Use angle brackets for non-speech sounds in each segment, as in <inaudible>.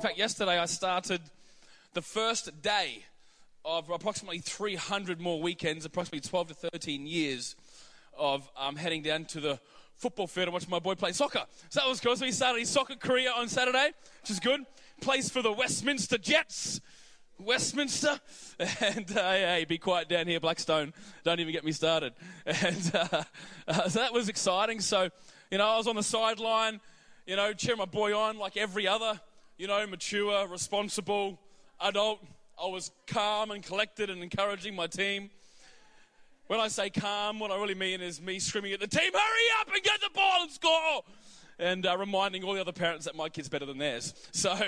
In fact, yesterday I started the first day of approximately 300 more weekends, approximately 12 to 13 years of um, heading down to the football field and watching my boy play soccer. So that was cool. So he started his soccer career on Saturday, which is good. Plays for the Westminster Jets. Westminster. <laughs> And uh, hey, be quiet down here, Blackstone. Don't even get me started. <laughs> And uh, <laughs> uh, so that was exciting. So, you know, I was on the sideline, you know, cheering my boy on like every other, you know, mature, responsible adult. I was calm and collected and encouraging my team. When I say calm, what I really mean is me screaming at the team, hurry up and get the ball and score and uh, reminding all the other parents that my kid's better than theirs. <laughs> So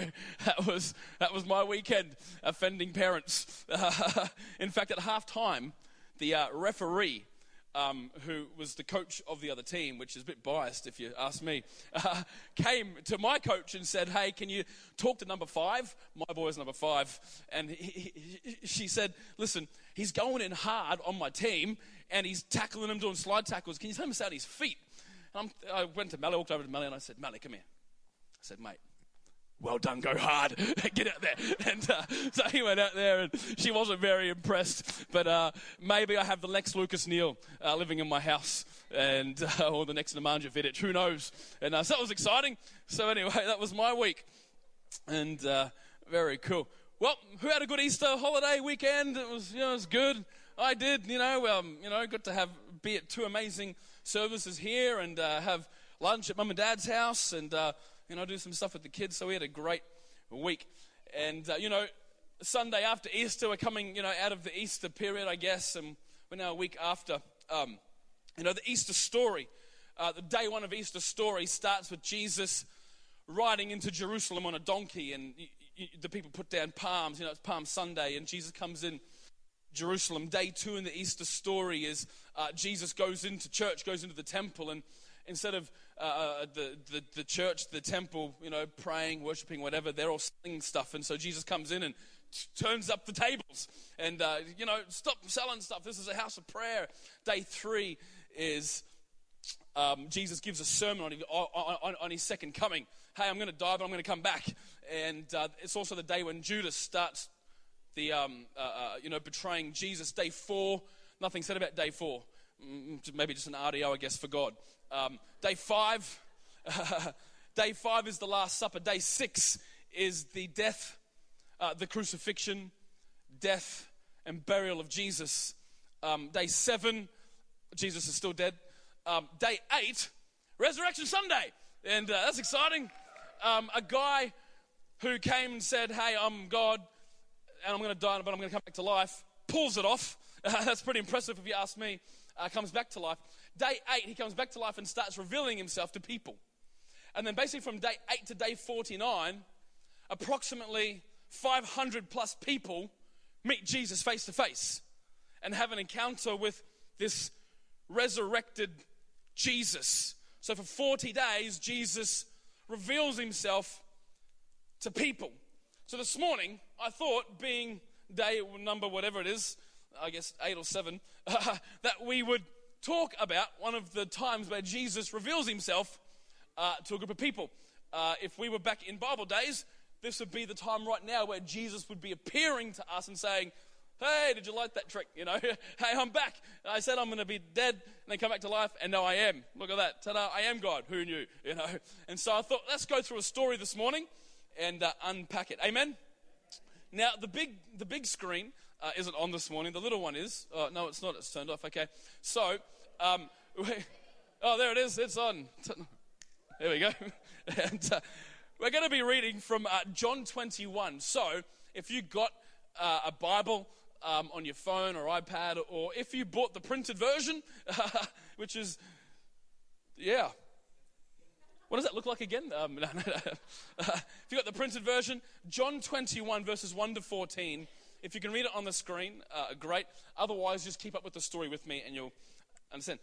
that was, that was my weekend, offending parents. Uh, <laughs> in fact, at half time, the uh, referee, um, who was the coach of the other team, which is a bit biased if you ask me, uh, came to my coach and said, Hey, can you talk to number five? My boy is number five. And he, he, she said, Listen, he's going in hard on my team and he's tackling him, doing slide tackles. Can you tell him stay on his feet? I'm, i went to Melly, walked over to Melly, and I said, Melly, come here. I said, mate, well done, go hard, <laughs> get out there. And uh, so he went out there, and she wasn't very impressed. But uh, maybe I have the Lex Lucas Neill uh, living in my house, and uh, or the next Nemanja Vidic, who knows? And uh, so that was exciting. So anyway, <laughs> that was my week, and uh, very cool. Well, who had a good Easter holiday weekend? It was, you know, it was good. I did, you know, um, you know, got to have be at two amazing services here and have lunch at mum and dad's house and, you know, do some stuff with the kids. So we had a great week. And, uh, you know, Sunday after Easter, we're coming, you know, out of the Easter period, I guess, and we're now a week after. Um, you know, the Easter story, uh, the day one of Easter story starts with Jesus riding into Jerusalem on a donkey, and the people put down palms. You know, it's Palm Sunday, and Jesus comes in Jerusalem. Day two in the Easter story is uh, Jesus goes into church, goes into the temple, and instead of uh, uh, the, the, the church, the temple, you know, praying, worshiping, whatever, they're all selling stuff. And so Jesus comes in and t- turns up the tables and, uh, you know, stop selling stuff. This is a house of prayer. Day three is um, Jesus gives a sermon on, on, on, his second coming. Hey, I'm going to die, but I'm going to come back. And uh, it's also the day when Judas starts the, um, uh, uh, you know, betraying Jesus. Day four, nothing said about day four. Mm, maybe just an RDO, I guess, for God. Um, day five, <laughs> day five is the Last Supper. Day six is the death, uh, the crucifixion, death, and burial of Jesus. Um, day seven, Jesus is still dead. Um, day eight, Resurrection Sunday. And uh, that's exciting. Um, a guy who came and said, Hey, I'm God and I'm going to die, but I'm going to come back to life. Pulls it off. <laughs> That's pretty impressive if you ask me. Uh, comes back to life. Day eight, he comes back to life and starts revealing himself to people. And then basically from day eight to day 49, approximately 500 plus people meet Jesus face to face and have an encounter with this resurrected Jesus. So for 40 days, Jesus reveals himself to people. So this morning, I thought, being day number whatever it is, I guess eight or seven, uh, <laughs> that we would talk about one of the times where Jesus reveals himself uh, to a group of people. Uh, if we were back in Bible days, this would be the time right now where Jesus would be appearing to us and saying, Hey, did you like that trick? You know, <laughs> hey, I'm back. I said I'm going to be dead and then come back to life, and now I am. Look at that. Ta-da, I am God. Who knew? <laughs> You know, and so I thought, let's go through a story this morning and uh, unpack it. Amen. Now, the big, the big screen uh, isn't on this morning. The little one is. Uh, no, it's not. It's turned off. Okay. So, um, <laughs> oh, there it is. It's on. There we go. <laughs> and uh, we're going to be reading from uh, John 21. So, if you got uh, a Bible um, on your phone or iPad, or if you bought the printed version, <laughs> which is, yeah, what does that look like again? Um, no, no, no. if you got the printed version, John 21, verses 1 to 14. If you can read it on the screen, uh, great. Otherwise, just keep up with the story with me and you'll understand.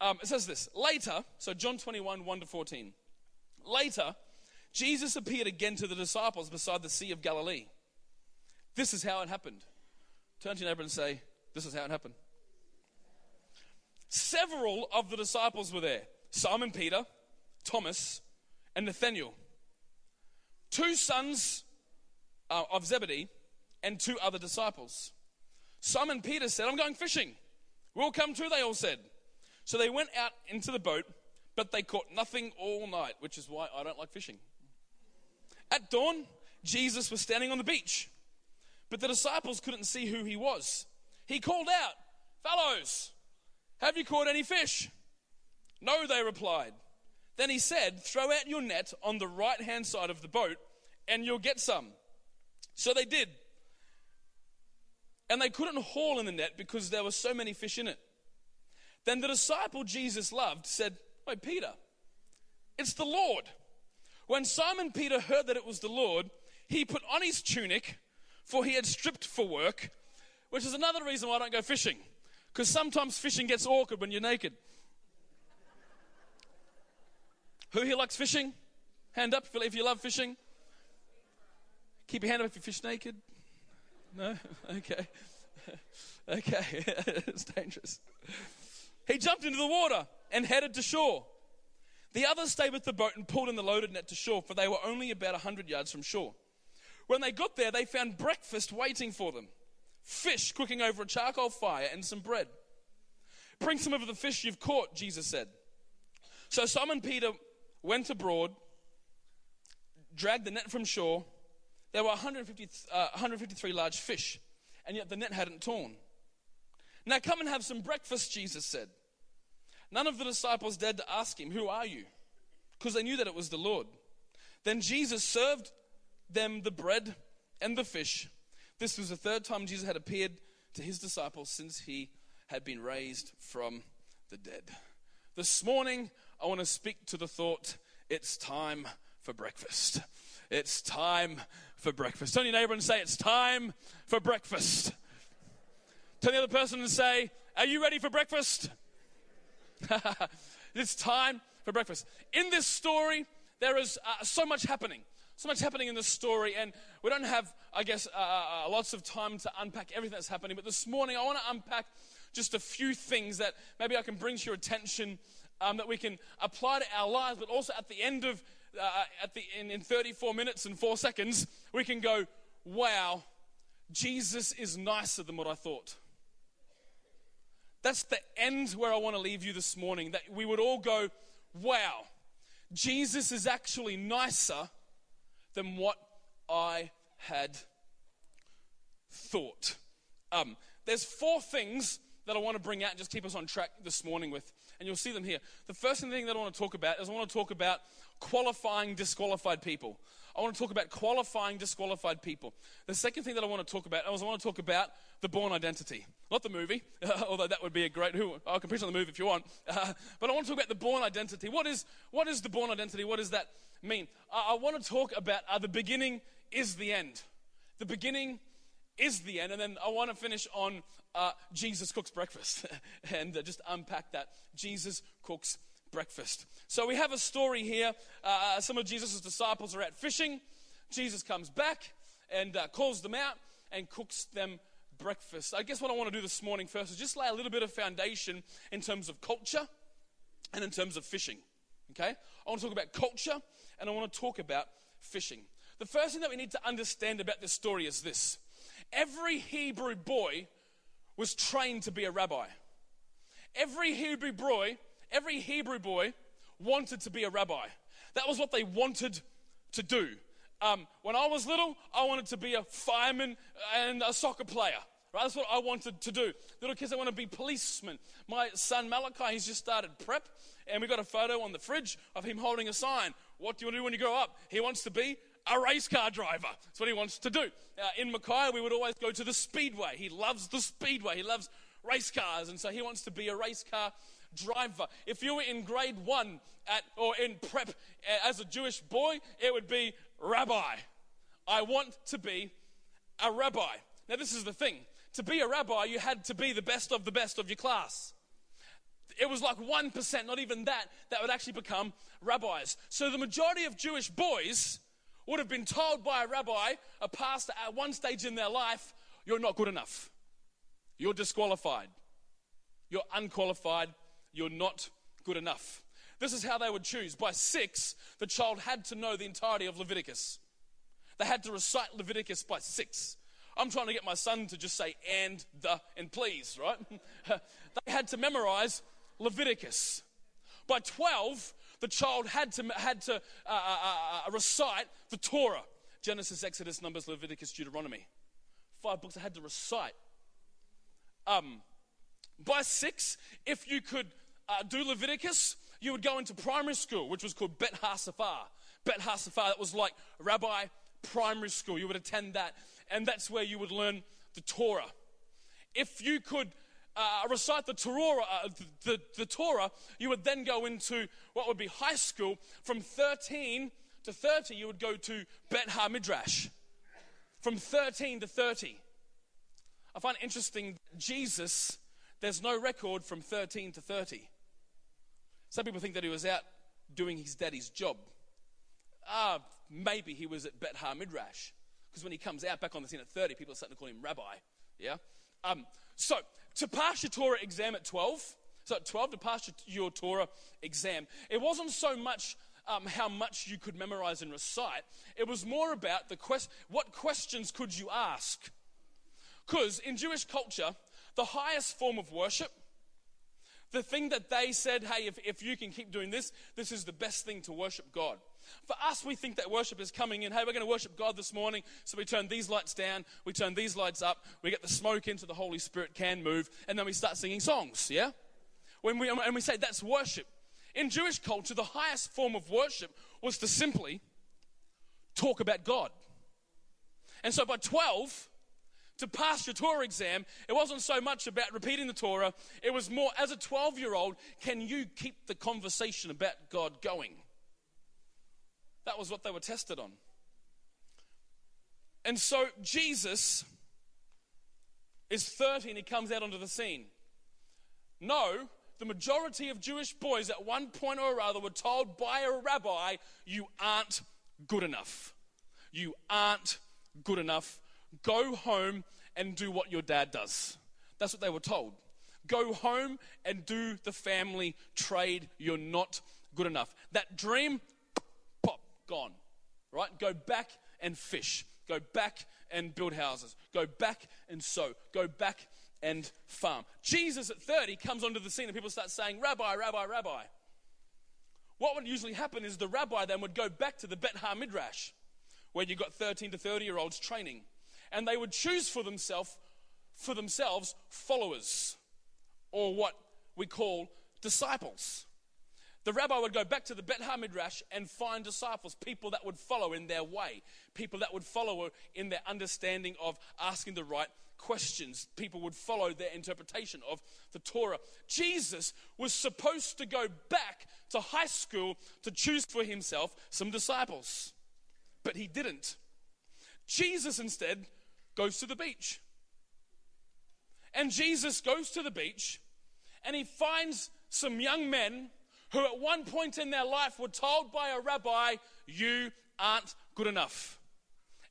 Um, it says this Later, so John 21, 1 to 14. Later, Jesus appeared again to the disciples beside the Sea of Galilee. This is how it happened. Turn to your neighbor and say, This is how it happened. Several of the disciples were there Simon Peter, Thomas, and Nathaniel, two sons uh, of Zebedee and two other disciples. Simon Peter said, I'm going fishing. We'll come too, they all said. So they went out into the boat, but they caught nothing all night, which is why I don't like fishing. At dawn, Jesus was standing on the beach, but the disciples couldn't see who he was. He called out, Fellows, have you caught any fish? No, they replied. Then he said, Throw out your net on the right hand side of the boat, and you'll get some. So they did. And they couldn't haul in the net because there were so many fish in it. Then the disciple Jesus loved said, Wait, Peter, it's the Lord. When Simon Peter heard that it was the Lord, he put on his tunic, for he had stripped for work, which is another reason why I don't go fishing. Because sometimes fishing gets awkward when you're naked. Who here likes fishing? Hand up if you love fishing. Keep your hand up if you fish naked. No? <laughs> Okay. <laughs> okay. <laughs> it's dangerous. He jumped into the water and headed to shore. The others stayed with the boat and pulled in the loaded net to shore, for they were only about 100 yards from shore. When they got there, they found breakfast waiting for them fish cooking over a charcoal fire and some bread. Bring some of the fish you've caught, Jesus said. So Simon Peter went abroad, dragged the net from shore. There were 150, uh, 153 large fish, and yet the net hadn't torn. Now come and have some breakfast, Jesus said. None of the disciples dared to ask him, Who are you? Because they knew that it was the Lord. Then Jesus served them the bread and the fish. This was the third time Jesus had appeared to his disciples since he had been raised from the dead. This morning, I want to speak to the thought it's time for breakfast. It's time for breakfast. Turn your neighbor and say, It's time for breakfast. Turn the other person and say, Are you ready for breakfast? <laughs> it's time for breakfast. In this story, there is uh, so much happening. So much happening in this story, and we don't have, I guess, uh, uh, uh, lots of time to unpack everything that's happening. But this morning, I want to unpack just a few things that maybe I can bring to your attention um, that we can apply to our lives, but also at the end of, uh, at the, in, in 34 minutes and four seconds, we can go, wow, Jesus is nicer than what I thought. That's the end where I want to leave you this morning. That we would all go, wow, Jesus is actually nicer than what I had thought. Um, there's four things that I want to bring out and just keep us on track this morning with, and you'll see them here. The first thing that I want to talk about is I want to talk about qualifying disqualified people. I want to talk about qualifying disqualified people. The second thing that I want to talk about is I want to talk about the born Identity. Not the movie, <laughs> although that would be a great, who, I can preach on the movie if you want. Uh, <laughs> but I want to talk about the born Identity. What is, what is the born Identity? What does that mean? I, I want to talk about uh, the beginning is the end. The beginning is the end. And then I want to finish on uh, Jesus cooks breakfast <laughs> and just unpack that. Jesus cooks breakfast. So we have a story here. Uh, some of Jesus' disciples are out fishing. Jesus comes back and uh, calls them out and cooks them breakfast. I guess what I want to do this morning first is just lay a little bit of foundation in terms of culture and in terms of fishing. Okay? I want to talk about culture and I want to talk about fishing. The first thing that we need to understand about this story is this every Hebrew boy was trained to be a rabbi. Every Hebrew boy every Hebrew boy wanted to be a rabbi. That was what they wanted to do. Um, when I was little, I wanted to be a fireman and a soccer player. Right? That's what I wanted to do. Little kids, I want to be policemen. My son Malachi, he's just started prep, and we got a photo on the fridge of him holding a sign. What do you want to do when you grow up? He wants to be a race car driver. That's what he wants to do. Uh, in Mackay, we would always go to the speedway. He loves the speedway. He loves race cars, and so he wants to be a race car driver. If you were in grade one at, or in prep uh, as a Jewish boy, it would be rabbi. I want to be a rabbi. Now, this is the thing to be a rabbi, you had to be the best of the best of your class. It was like 1%, not even that, that would actually become rabbis. So the majority of Jewish boys would have been told by a rabbi, a pastor, at one stage in their life, you're not good enough. You're disqualified. You're unqualified you're not good enough. This is how they would choose. By six, the child had to know the entirety of Leviticus. they had to recite Leviticus by six. I'm trying to get my son to just say and, the, and please, right? <laughs> they had to memorize Leviticus. By 12, the child had to, had to uh, uh, uh, uh, recite the Torah Genesis, Exodus, Numbers, Leviticus, Deuteronomy. Five books I had to recite. Um, by six, if you could uh, do Leviticus, you would go into primary school, which was called Bet HaSephar. Bet HaSephar, that was like rabbi primary school. You would attend that, and that's where you would learn the Torah. If you could uh, recite the Torah, uh, the, the, the Torah, you would then go into what would be high school. From 13 to 30, you would go to Bet HaMidrash. From 13 to 30. I find it interesting, Jesus, there's no record from 13 to 30. Some people think that he was out doing his daddy's job. Ah, maybe he was at Bet HaMidrash. Because when he comes out back on the scene at 30, people are starting to call him rabbi. Yeah? Um, so, to pass your Torah exam at 12, so at 12 to pass your Torah exam, it wasn't so much um, how much you could memorize and recite. It was more about the quest- what questions could you ask. Because in Jewish culture, the highest form of worship, the thing that they said, hey, if, if you can keep doing this, this is the best thing to worship God. For us, we think that worship is coming in. Hey, we're going to worship God this morning. So we turn these lights down, we turn these lights up, we get the smoke into the Holy Spirit can move, and then we start singing songs, yeah? When we, and we say that's worship. In Jewish culture, the highest form of worship was to simply talk about God. And so by 12, to pass your Torah exam, it wasn't so much about repeating the Torah, it was more as a 12 year old, can you keep the conversation about God going? That was what they were tested on. And so Jesus is 13, he comes out onto the scene. No, the majority of Jewish boys at one point or other were told by a rabbi, You aren't good enough. You aren't good enough. Go home and do what your dad does. That's what they were told. Go home and do the family trade. You're not good enough. That dream, pop, gone. Right? Go back and fish. Go back and build houses. Go back and sow. Go back and farm. Jesus at 30 comes onto the scene and people start saying, Rabbi, Rabbi, Rabbi. What would usually happen is the rabbi then would go back to the Bet HaMidrash, where you got 13 to 30 year olds training, and they would choose for themselves for themselves followers, or what we call disciples. The rabbi would go back to the Bet HaMidrash and find disciples, people that would follow in their way, people that would follow in their understanding of asking the right questions. People would follow their interpretation of the Torah. Jesus was supposed to go back to high school to choose for himself some disciples, but he didn't. Jesus instead goes to the beach. And Jesus goes to the beach and he finds some young men who, at one point in their life, were told by a rabbi, You aren't good enough.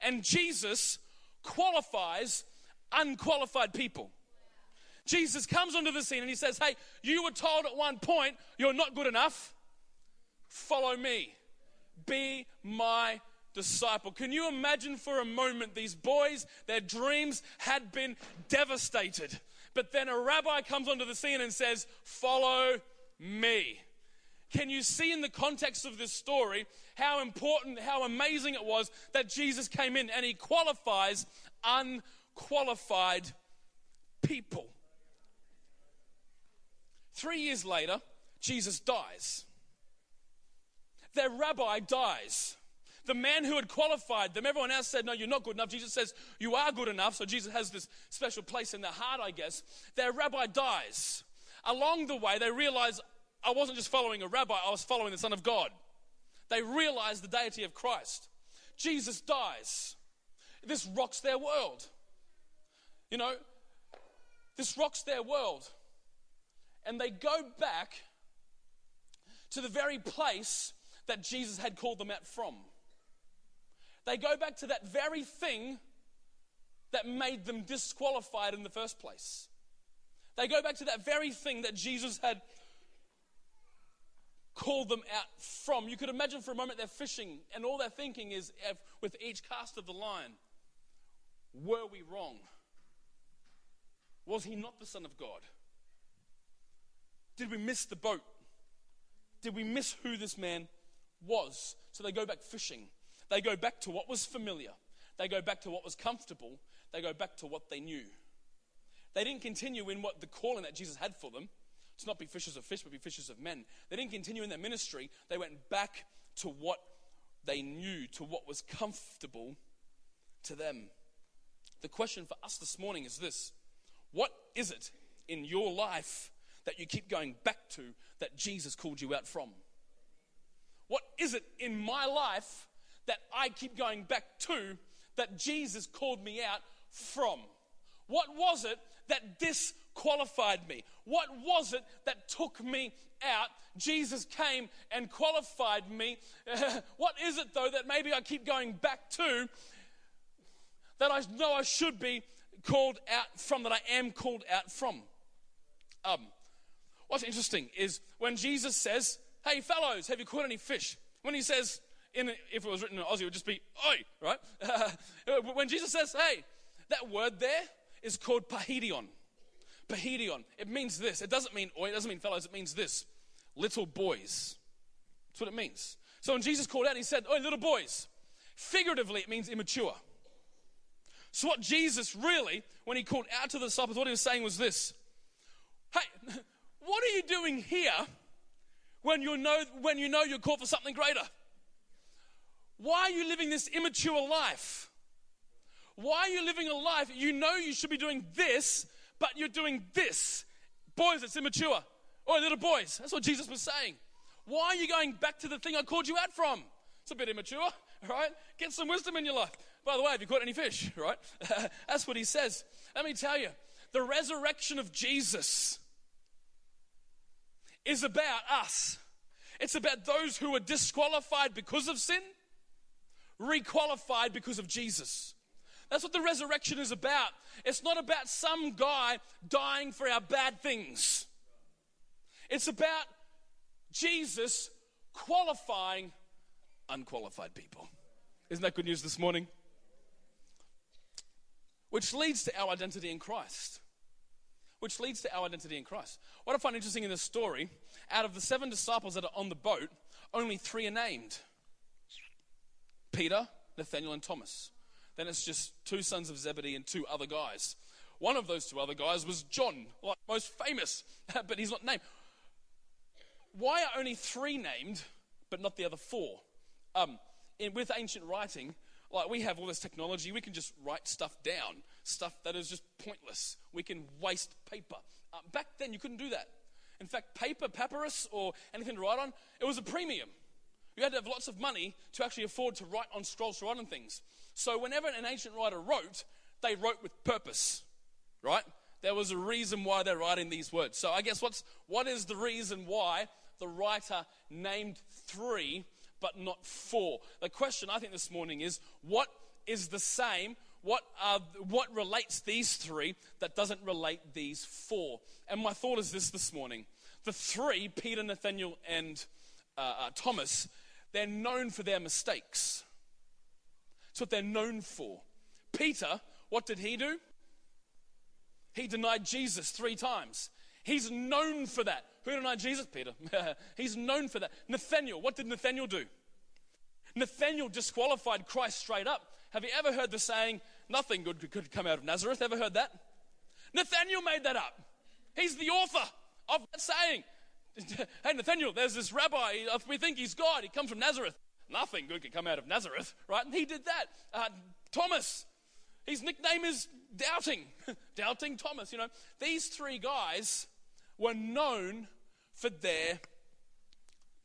And Jesus qualifies unqualified people. Jesus comes onto the scene and he says, Hey, you were told at one point you're not good enough. Follow me. Be my disciple. Can you imagine for a moment these boys, their dreams had been devastated. But then a rabbi comes onto the scene and says, Follow me. Can you see in the context of this story how important, how amazing it was that Jesus came in and he qualifies unqualified people. Three years later, Jesus dies. Their rabbi dies. The man who had qualified them, everyone else said, No, you're not good enough. Jesus says, You are good enough. So Jesus has this special place in their heart, I guess. Their rabbi dies. Along the way, they realize I wasn't just following a rabbi, I was following the Son of God. They realize the deity of Christ. Jesus dies. This rocks their world. You know, this rocks their world. And they go back to the very place that Jesus had called them out from. They go back to that very thing that made them disqualified in the first place. They go back to that very thing that Jesus had called them out from. You could imagine for a moment they're fishing, and all they're thinking is with each cast of the line, were we wrong? Was he not the Son of God? Did we miss the boat? Did we miss who this man was? So they go back fishing. They go back to what was familiar. They go back to what was comfortable. They go back to what they knew. They didn't continue in what the calling that Jesus had for them to not be fishers of fish, but be fishers of men. They didn't continue in their ministry. They went back to what they knew, to what was comfortable to them. The question for us this morning is this What is it in your life that you keep going back to that Jesus called you out from? What is it in my life I keep going back to that Jesus called me out from? What was it that disqualified me? What was it that took me out? Jesus came and qualified me. <laughs> what is it, though, that maybe I keep going back to that I know I should be called out from, that I am called out from? Um, what's interesting is when Jesus says, Hey, fellows, have you caught any fish? When he says, in, if it was written in Aussie, it would just be, Oi, right? <laughs> when Jesus says, Hey, that word there is called paidion. Paidion. It means this. It doesn't mean oi, it doesn't mean fellows, it means this. Little boys. That's what it means. So when Jesus called out, he said, Oi, little boys. Figuratively, it means immature. So what Jesus really, when he called out to the disciples, what he was saying was this. Hey, <laughs> what are you doing here when you know, when you know you're called for something greater? Why are you living this immature life? Why are you living a life you know you should be doing this, but you're doing this? Boys, it's immature. Or little boys. That's what Jesus was saying. Why are you going back to the thing I called you out from? It's a bit immature, <laughs> right? Get some wisdom in your life. By the way, have you caught any fish, <laughs> right? <laughs> That's what he says. Let me tell you, the resurrection of Jesus is about us. It's about those who are disqualified because of sin, requalified because of Jesus. That's what the resurrection is about. It's not about some guy dying for our bad things. It's about Jesus qualifying unqualified people. Isn't that good news this morning? Which leads to our identity in Christ. Which leads to our identity in Christ. What I find interesting in this story, out of the seven disciples that are on the boat, only three are named Peter, Nathaniel, and Thomas. Then it's just two sons of Zebedee and two other guys. One of those two other guys was John, like most famous, <laughs> but he's not named. Why are only three named, but not the other four? Um, in, with ancient writing, like we have all this technology, we can just write stuff down, stuff that is just pointless. We can waste paper. Uh, back then, you couldn't do that. In fact, paper, papyrus, or anything to write on, it was a premium. You had to have lots of money to actually afford to write on scrolls, to write on things. So whenever an ancient writer wrote, they wrote with purpose, right? There was a reason why they're writing these words. So I guess what's what is the reason why the writer named three but not four? The question I think this morning is what is the same? What, are, what relates these three that doesn't relate these four? And my thought is this this morning. The three, Peter, Nathaniel, and uh, uh, Thomas, they're known for their mistakes. It's what they're known for. Peter, what did he do? He denied Jesus three times. He's known for that. Who denied Jesus? Peter. <laughs> He's known for that. Nathaniel, what did Nathaniel do? Nathaniel disqualified Christ straight up. Have you ever heard the saying, nothing good could come out of Nazareth? Ever heard that? Nathaniel made that up. He's the author of that saying. <laughs> hey, Nathaniel, there's this rabbi. We think he's God. He comes from Nazareth nothing good can come out of Nazareth, right? And he did that. Uh, Thomas, his nickname is Doubting, <laughs> Doubting Thomas. You know, these three guys were known for their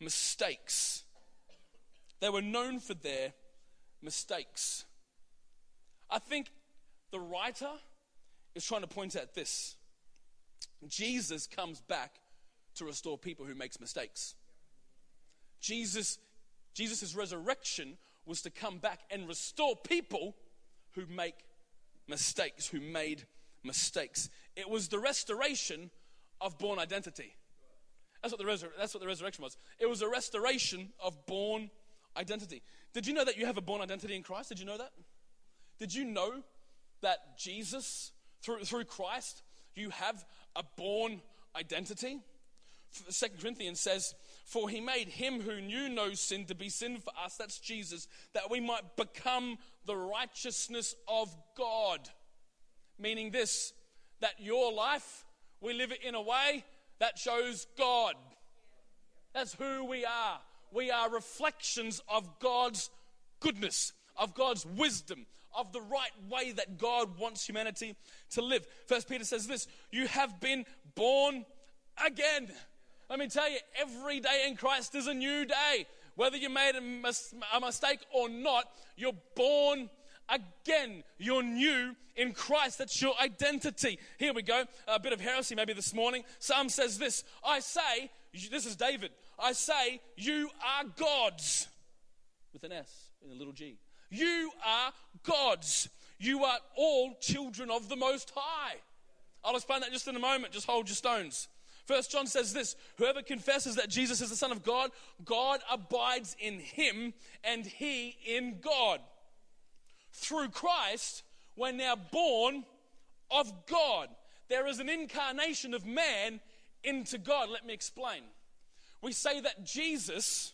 mistakes. They were known for their mistakes. I think the writer is trying to point out this Jesus comes back to restore people who makes mistakes. Jesus Jesus' resurrection was to come back and restore people who make mistakes, who made mistakes. It was the restoration of born identity. That's what, the resur- that's what the resurrection was. It was a restoration of born identity. Did you know that you have a born identity in Christ? Did you know that? Did you know that Jesus, through, through Christ, you have a born identity? Second Corinthians says, For he made him who knew no sin to be sin for us, that's Jesus, that we might become the righteousness of God. Meaning this, that your life, we live it in a way that shows God. That's who we are. We are reflections of God's goodness, of God's wisdom, of the right way that God wants humanity to live. First Peter says this You have been born again. Let me tell you, every day in Christ is a new day. Whether you made a, mis- a mistake or not, you're born again. You're new in Christ. That's your identity. Here we go. A bit of heresy maybe this morning. Psalm says this I say, this is David, I say, you are gods. With an S in a little g. You are gods. You are all children of the Most High. I'll explain that just in a moment. Just hold your stones. First John says this Whoever confesses that Jesus is the Son of God, God abides in him and he in God. Through Christ, we're now born of God. There is an incarnation of man into God. Let me explain. We say that Jesus,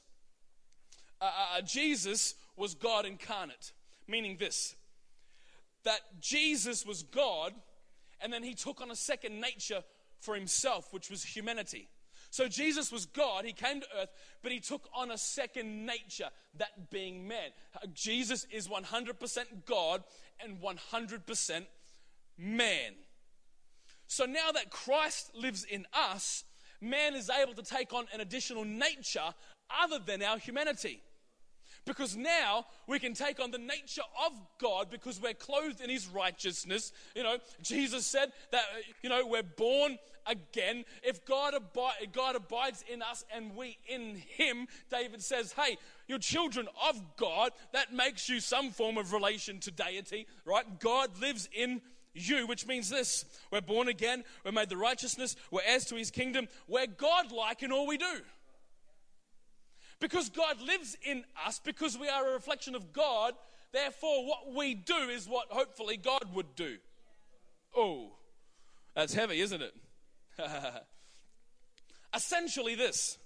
uh, uh, uh Jesus was God incarnate, meaning this that Jesus was God and then he took on a second nature for himself, which was humanity. So Jesus was God, he came to earth, but he took on a second nature, that being man. Jesus is 100% God and 100% man. So now that Christ lives in us, man is able to take on an additional nature other than our humanity. Because now we can take on the nature of God because we're clothed in his righteousness. You know, Jesus said that, you know, we're born again. If God, God abides in us and we in him, David says, hey, you're children of God. That makes you some form of relation to deity, right? God lives in you, which means this we're born again, we're made the righteousness, we're heirs to his kingdom, we're God like in all we do. Because God lives in us, because we are a reflection of God, therefore, what we do is what hopefully God would do. Oh, that's heavy, isn't it? <laughs> Essentially, this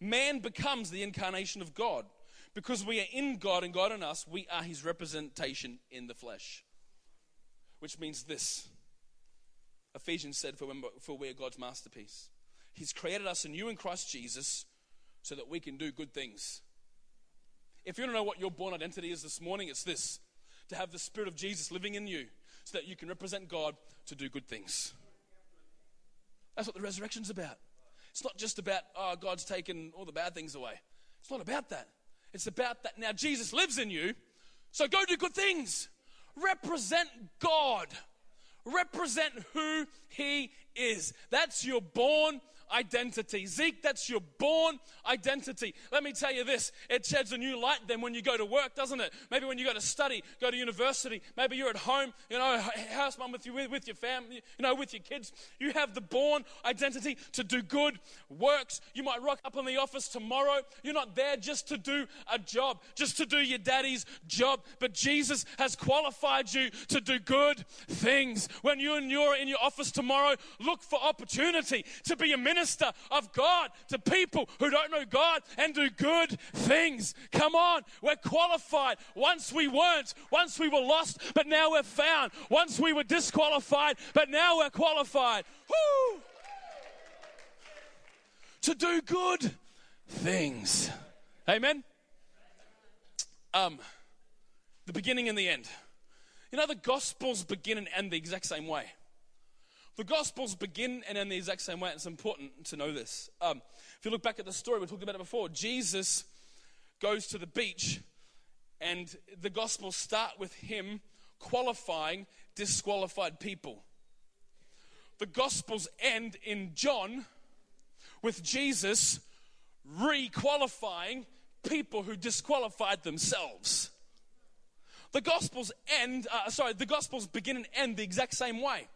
man becomes the incarnation of God. Because we are in God and God in us, we are his representation in the flesh. Which means this Ephesians said, For, we are God's masterpiece. He's created us anew in Christ Jesus so that we can do good things. If you don't know what your born identity is this morning, it's this to have the Spirit of Jesus living in you so that you can represent God to do good things. That's what the resurrection's about. It's not just about, oh, God's taken all the bad things away. It's not about that. It's about that now Jesus lives in you, so go do good things. Represent God. Represent who He is. That's your born identity. Zeke, that's your born identity. Let me tell you this it sheds a new light then when you go to work, doesn't it? Maybe when you go to study, go to university, maybe you're at home, you know, house mom with you, with your family, you know, with your kids. You have the born identity to do good works. You might rock up in the office tomorrow. You're not there just to do a job, just to do your daddy's job, but Jesus has qualified you to do good things. When you and you're in your office tomorrow, look for opportunity to be a minister minister of God to people who don't know God and do good things. Come on, we're qualified. Once we weren't, once we were lost, but now we're found. Once we were disqualified, but now we're qualified. Woo! To do good things. Amen. Um, the beginning and the end. You know, the Gospels begin and end the exact same way. The Gospels begin and end the exact same way. It's important to know this. Um, if you look back at the story, we talked about it before. Jesus goes to the beach, and the Gospels start with him qualifying disqualified people. The Gospels end in John with Jesus re-qualifying people who disqualified themselves. The Gospels end, uh, sorry, the Gospels begin and end the exact same way.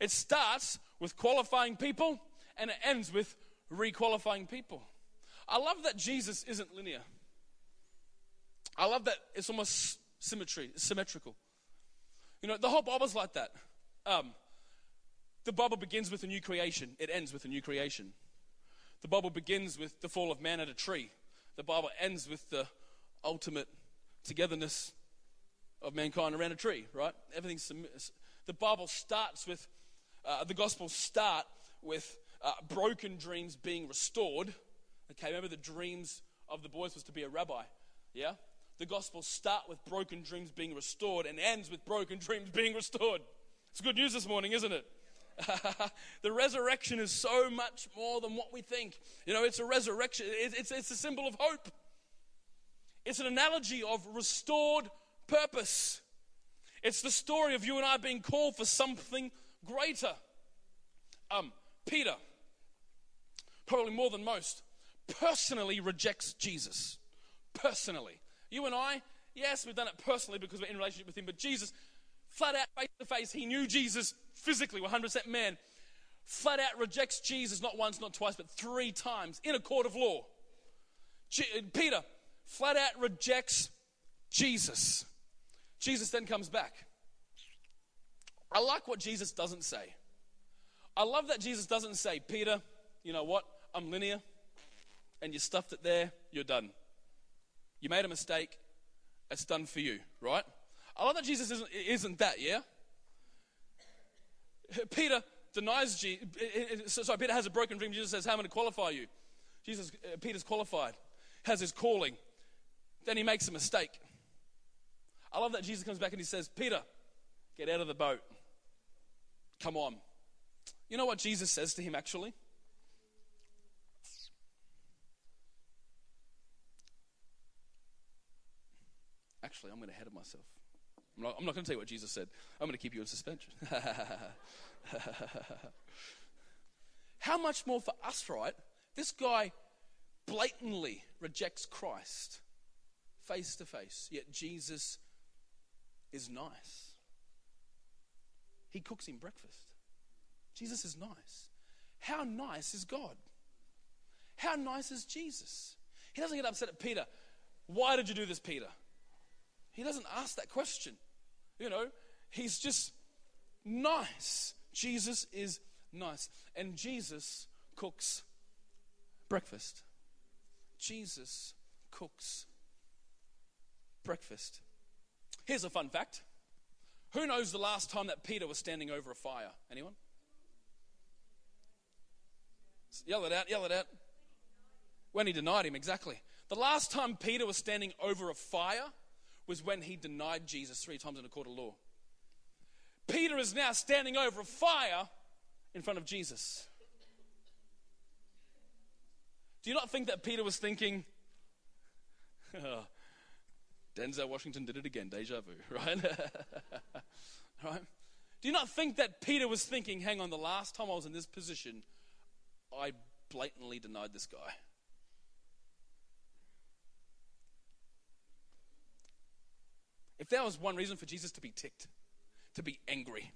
It starts with qualifying people and it ends with requalifying people. I love that Jesus isn't linear. I love that it's almost symmetry, symmetrical. You know, the whole Bible's like that. Um, the Bible begins with a new creation, it ends with a new creation. The Bible begins with the fall of man at a tree. The Bible ends with the ultimate togetherness of mankind around a tree, right? Everything's the Bible starts with uh, the Gospels start with uh, broken dreams being restored. Okay, remember the dreams of the boys was to be a rabbi, yeah? The Gospels start with broken dreams being restored and ends with broken <laughs> dreams being restored. It's good news this morning, isn't it? <laughs> the resurrection is so much more than what we think. You know, it's a resurrection, it's, it's a symbol of hope. It's an analogy of restored purpose. It's the story of you and I being called for something greater. Um, Peter, probably more than most, personally rejects Jesus. Personally. You and I, yes, we've done it personally because we're in relationship with him, but Jesus, flat out, face to face, he knew Jesus physically, 100% man, flat out rejects Jesus not once, not twice, but three times in a court of law. Peter flat out rejects Jesus. Jesus then comes back. I like what Jesus doesn't say. I love that Jesus doesn't say, Peter, you know what? I'm linear, and you stuffed it there, you're done. You made a mistake, it's done for you, right? I love that Jesus isn't, isn't that, yeah? <laughs> Peter denies Jesus. <laughs> Sorry, Peter has a broken dream. Jesus says, How am I to qualify you? Jesus, uh, Peter's qualified, has his calling. Then he makes a mistake. I love that Jesus comes back and he says, Peter, get out of the boat. Come on. You know what Jesus says to him actually? Actually, I'm going to ahead of myself. I'm not, I'm not going to tell you what Jesus said. I'm going to keep you in suspension. <laughs> How much more for us, right? This guy blatantly rejects Christ face to face, yet Jesus is nice. He cooks him breakfast. Jesus is nice. How nice is God? How nice is Jesus? He doesn't get upset at Peter. Why did you do this, Peter? He doesn't ask that question. You know, he's just nice. Jesus is nice. And Jesus cooks breakfast. Jesus cooks breakfast. Here's a fun fact. Who knows the last time that Peter was standing over a fire? Anyone? Yell it out, yell it out. When he denied him, exactly. The last time Peter was standing over a fire was when he denied Jesus three times in a court of law. Peter is now standing over a fire in front of Jesus. Do you not think that Peter was thinking, <laughs> Denzel Washington did it again, deja vu, <laughs> right? right? Do you not think that Peter was thinking, hang on, the last time I was in this position, I blatantly denied this guy? If there was one reason for Jesus to be ticked, to be angry,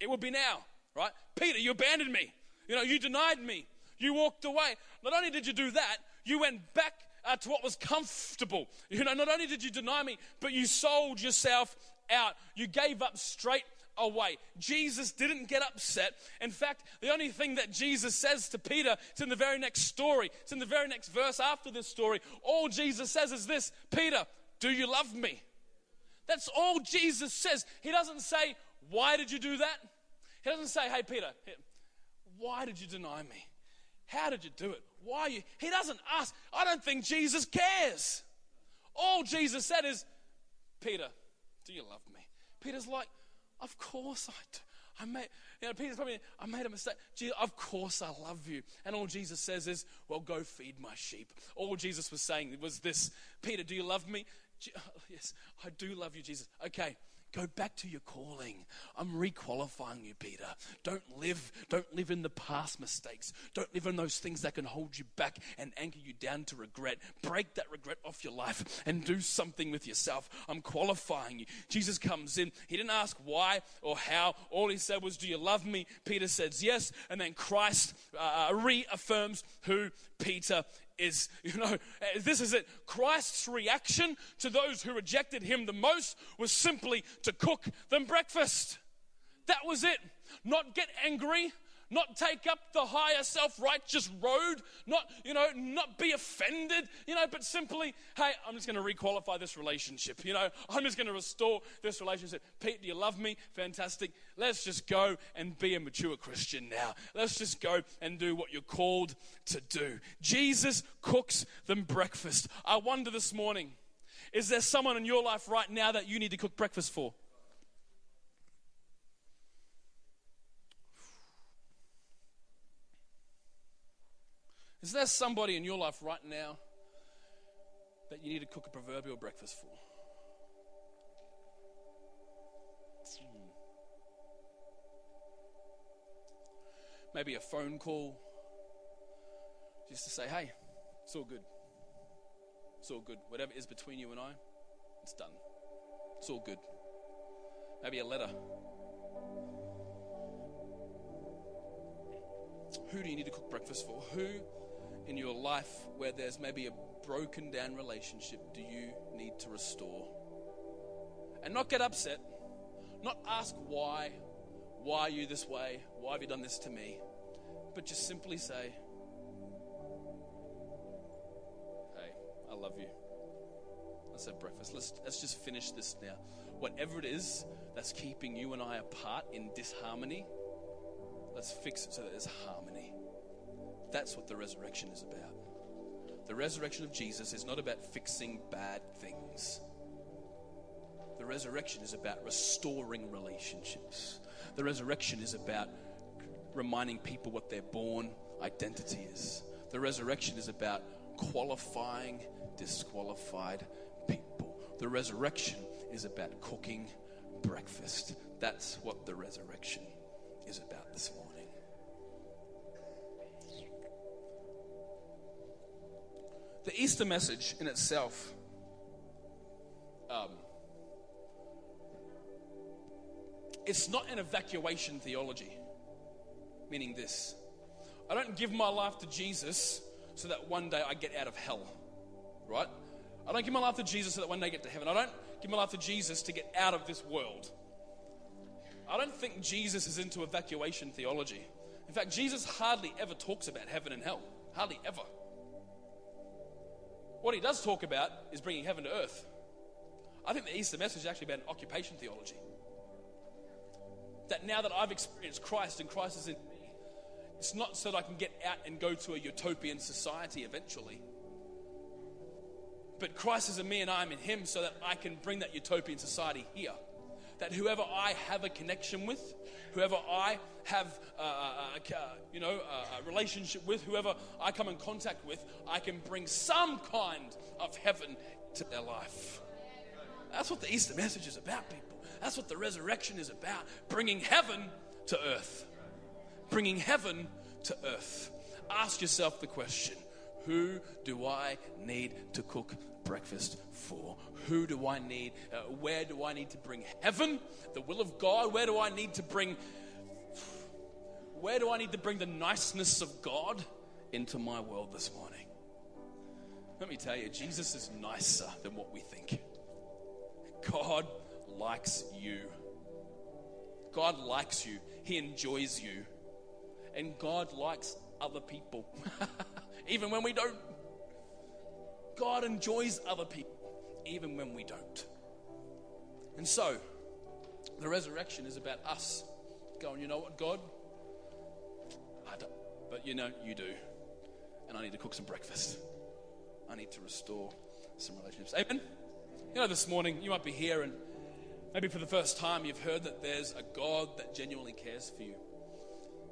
it would be now, right? Peter, you abandoned me. You know, you denied me. You walked away. Not only did you do that, you went back uh, to what was comfortable. You know, not only did you deny me, but you sold yourself out. You gave up straight away. Jesus didn't get upset. In fact, the only thing that Jesus says to Peter, it's in the very next story, it's in the very next verse after this story. All Jesus says is this Peter, do you love me? That's all Jesus says. He doesn't say, Why did you do that? He doesn't say, Hey, Peter, why did you deny me? How did you do it? Why you? He doesn't ask. I don't think Jesus cares. All Jesus said is, Peter, do you love me? Peter's like, Of course I do. I made, you know, Peter's probably, I made a mistake. Jesus, of course I love you. And all Jesus says is, well, go feed my sheep. All Jesus was saying was this, Peter, do you love me? <laughs> yes, I do love you, Jesus. Okay, Go back to your calling. I'm requalifying you, Peter. Don't live, don't live in the past mistakes. Don't live in those things that can hold you back and anchor you down to regret. Break that regret off your life and do something with yourself. I'm qualifying you. Jesus comes in. He didn't ask why or how. All he said was, Do you love me? Peter says yes. And then Christ uh, reaffirms who Peter is, you know, <laughs> this is it. Christ's reaction to those who rejected him the most was simply to cook them breakfast. That was it. Not get angry, not take up the higher self-righteous road, not, you know, not be offended, you know, but simply, hey, I'm just going to requalify this relationship, you know, I'm just going to restore this relationship. Pete, do you love me? Fantastic. Let's just go and be a mature Christian now. Let's just go and do what you're called to do. Jesus cooks them breakfast. I wonder this morning, is there someone in your life right now that you need to cook breakfast for? Is there somebody in your life right now that you need to cook a proverbial breakfast for? Hmm. Maybe a phone call just to say, hey, it's all good. It's all good. Whatever is between you and I, it's done. It's all good. Maybe a letter. Who do you need to cook breakfast for? Who in your life where there's maybe a broken down relationship do you need to restore? And not get upset, not ask why, why are you this way? Why have you done this to me? But just simply say, Hey, I love you. Let's have breakfast. Let's, let's just finish this now. Whatever it is that's keeping you and I apart in disharmony, let's fix it so that there's harmony. That's what the resurrection is about. The resurrection of Jesus is not about fixing bad things. The resurrection is about restoring relationships. The resurrection is about reminding people what their born identity is. The resurrection is about qualifying disqualified people. The resurrection is about cooking breakfast. That's what the resurrection is about this morning. The Easter message in itself um, it's not an evacuation theology, meaning this I don't give my life to Jesus so that one day I get out of hell, right? I don't give my life to Jesus so that one day I get to heaven. I don't give my life to Jesus to get out of this world. I don't think Jesus is into evacuation theology. In fact, Jesus hardly ever talks about heaven and hell. Hardly ever. What he does talk about is bringing heaven to earth. I think the Easter message is actually about an occupation theology. That now that I've experienced Christ and Christ is in me, it's not so that I can get out and go to a utopian society eventually. But Christ is in me and I'm in him so that I can bring that utopian society here that whoever I have a connection with, whoever I have, uh, uh, uh, you know, a relationship with, whoever I come in contact with, I can bring some kind of heaven to their life. That's what the Easter message is about, people. That's what the resurrection is about bringing heaven to earth. Bringing heaven to earth. Ask yourself the question who do I need to cook breakfast for? Who do I need? Uh, where do I need to bring heaven, the will of God? Where do I need to bring where do I need to bring the niceness of God into my world this morning? Let me tell you, Jesus is nicer than what we think. God likes you. God likes you. He enjoys you. And God likes other people, <laughs> even when we don't. God enjoys other people, even when we don't. And so, the resurrection is about us going, you know what, God? I don't, but you know, you do. And I need to cook some breakfast. I need to restore some relationships. Amen? You know, this morning, you might be here and maybe for the first time you've heard that there's a God that genuinely cares for you.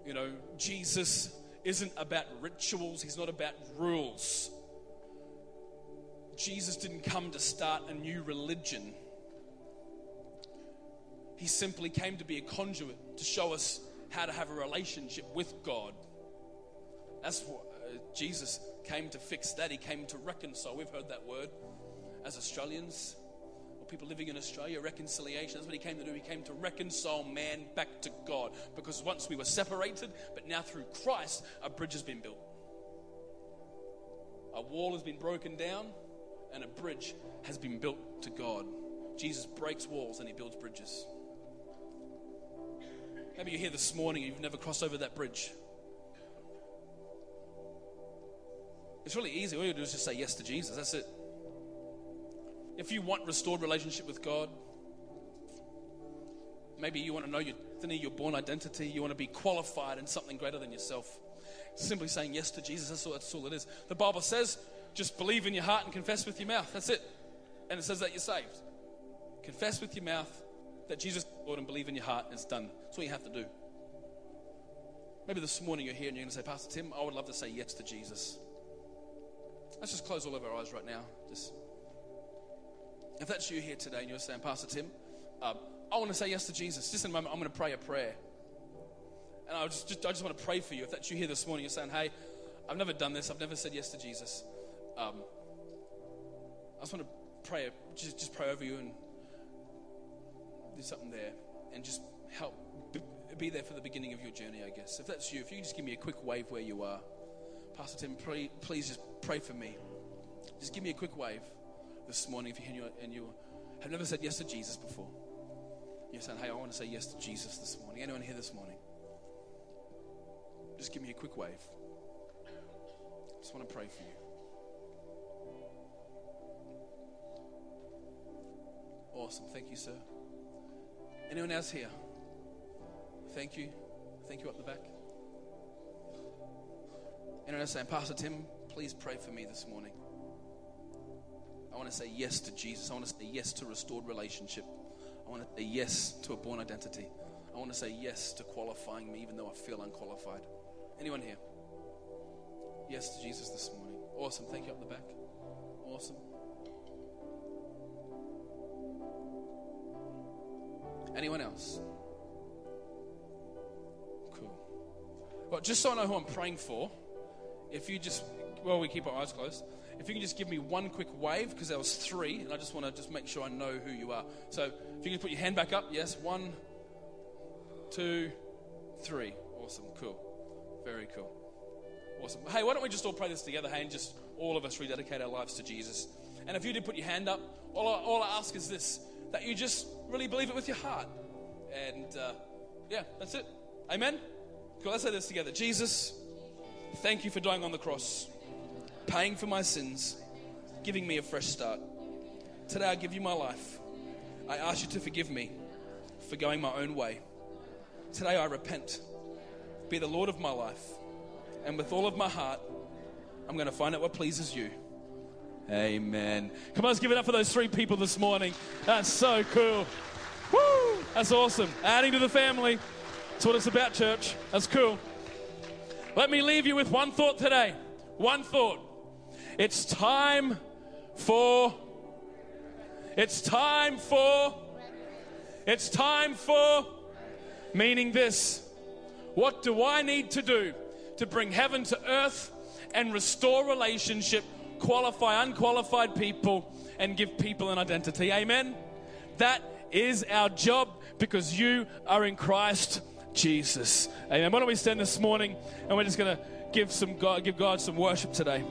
You know, Jesus isn't about rituals, He's not about rules. Jesus didn't come to start a new religion. He simply came to be a conduit to show us how to have a relationship with God. That's what uh, Jesus came to fix that. He came to reconcile. We've heard that word as Australians or people living in Australia, reconciliation. That's what he came to do. He came to reconcile man back to God because once we were separated, but now through Christ, a bridge has been built. A wall has been broken down and a bridge has been built to God. Jesus breaks walls and he builds bridges. Maybe you're here this morning and you've never crossed over that bridge. It's really easy. All you do is just say yes to Jesus. That's it. If you want restored relationship with God, maybe you want to know your destiny, your born identity, you want to be qualified in something greater than yourself. Simply saying yes to Jesus, that's all, that's all it is. The Bible says, just believe in your heart and confess with your mouth. That's it. And it says that you're saved. Confess with your mouth that Jesus is Lord and believe in your heart, and it's done. That's all you have to do. Maybe this morning you're here and you're going to say, Pastor Tim, I would love to say yes to Jesus. Let's just close all of our eyes right now. Just if that's you here today and you're saying, Pastor Tim, um, I want to say yes to Jesus. Just in a moment, I'm going to pray a prayer. And I just, just, I just want to pray for you. If that's you here this morning, you're saying, hey, I've never done this. I've never said yes to Jesus. Um, I just want to pray, just, just pray over you and do something there and just help be there for the beginning of your journey, I guess. If that's you, if you can just give me a quick wave where you are. Pastor Tim, please, please just pray for me. Just give me a quick wave this morning if you're and you have never said yes to Jesus before. You're saying, hey, I want to say yes to Jesus this morning. Anyone here this morning? Just give me a quick wave. I just want to pray for you. Awesome. Thank you, sir. Anyone else here? Thank you. Thank you up the back. Anyone else saying, Pastor Tim, please pray for me this morning. I want to say yes to Jesus. I want to say yes to restored relationship. I want to say yes to a born identity. I want to say yes to qualifying me even though I feel unqualified. Anyone here? Yes to Jesus this morning. Awesome. Thank you up the back. Awesome. Anyone else? Cool. Well, just so I know who I'm praying for, if you just, well, we keep our eyes closed. If you can just give me one quick wave, because there was three, and I just want to just make sure I know who you are. So if you can put your hand back up, yes, one, two, three. Awesome, cool, very cool, awesome. Hey, why don't we just all pray this together? Hey, and just all of us rededicate our lives to Jesus. And if you did put your hand up, all I, all I ask is this: that you just really believe it with your heart. And uh, yeah, that's it. Amen. Cool. Let's say this together. Jesus, thank you for dying on the cross paying for my sins, giving me a fresh start. Today I give you my life. I ask you to forgive me for going my own way. Today I repent. Be the Lord of my life. And with all of my heart, I'm going to find out what pleases you. Amen. Come on, let's give it up for those three people this morning. That's so cool. Woo! That's awesome. Adding to the family. That's what it's about, church. That's cool. Let me leave you with one thought today. One thought. It's time for. It's time for. It's time for. Meaning this. What do I need to do to bring heaven to earth and restore relationship, qualify unqualified people, and give people an identity? Amen? That is our job because you are in Christ Jesus. Amen. Why don't we stand this morning and we're just going to give some God, give God some worship today.